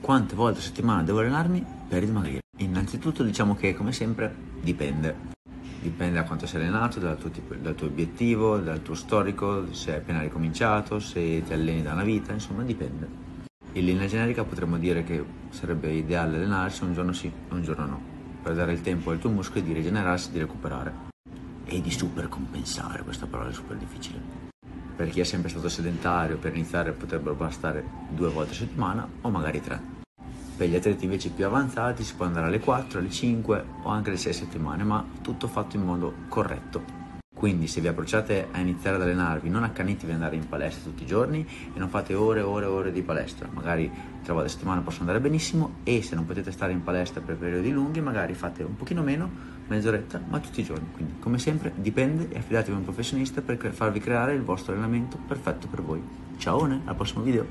quante volte a settimana devo allenarmi per dimagrire? Innanzitutto diciamo che come sempre dipende. Dipende da quanto sei allenato, dal tuo, tipo, dal tuo obiettivo, dal tuo storico, se hai appena ricominciato, se ti alleni da una vita, insomma dipende. In linea generica potremmo dire che sarebbe ideale allenarsi un giorno sì e un giorno no, per dare il tempo ai tuoi muscoli di rigenerarsi di recuperare. E di supercompensare, questa parola è super difficile. Per chi è sempre stato sedentario, per iniziare potrebbero bastare due volte a settimana o magari tre. Per gli atleti invece più avanzati si può andare alle 4, alle 5 o anche alle 6 settimane, ma tutto fatto in modo corretto. Quindi se vi approcciate a iniziare ad allenarvi, non accanitevi ad andare in palestra tutti i giorni e non fate ore e ore e ore di palestra. Magari tre volte a settimana possono andare benissimo e se non potete stare in palestra per periodi lunghi, magari fate un pochino meno, mezz'oretta, ma tutti i giorni. Quindi come sempre dipende e affidatevi a un professionista per farvi creare il vostro allenamento perfetto per voi. Ciao, al prossimo video!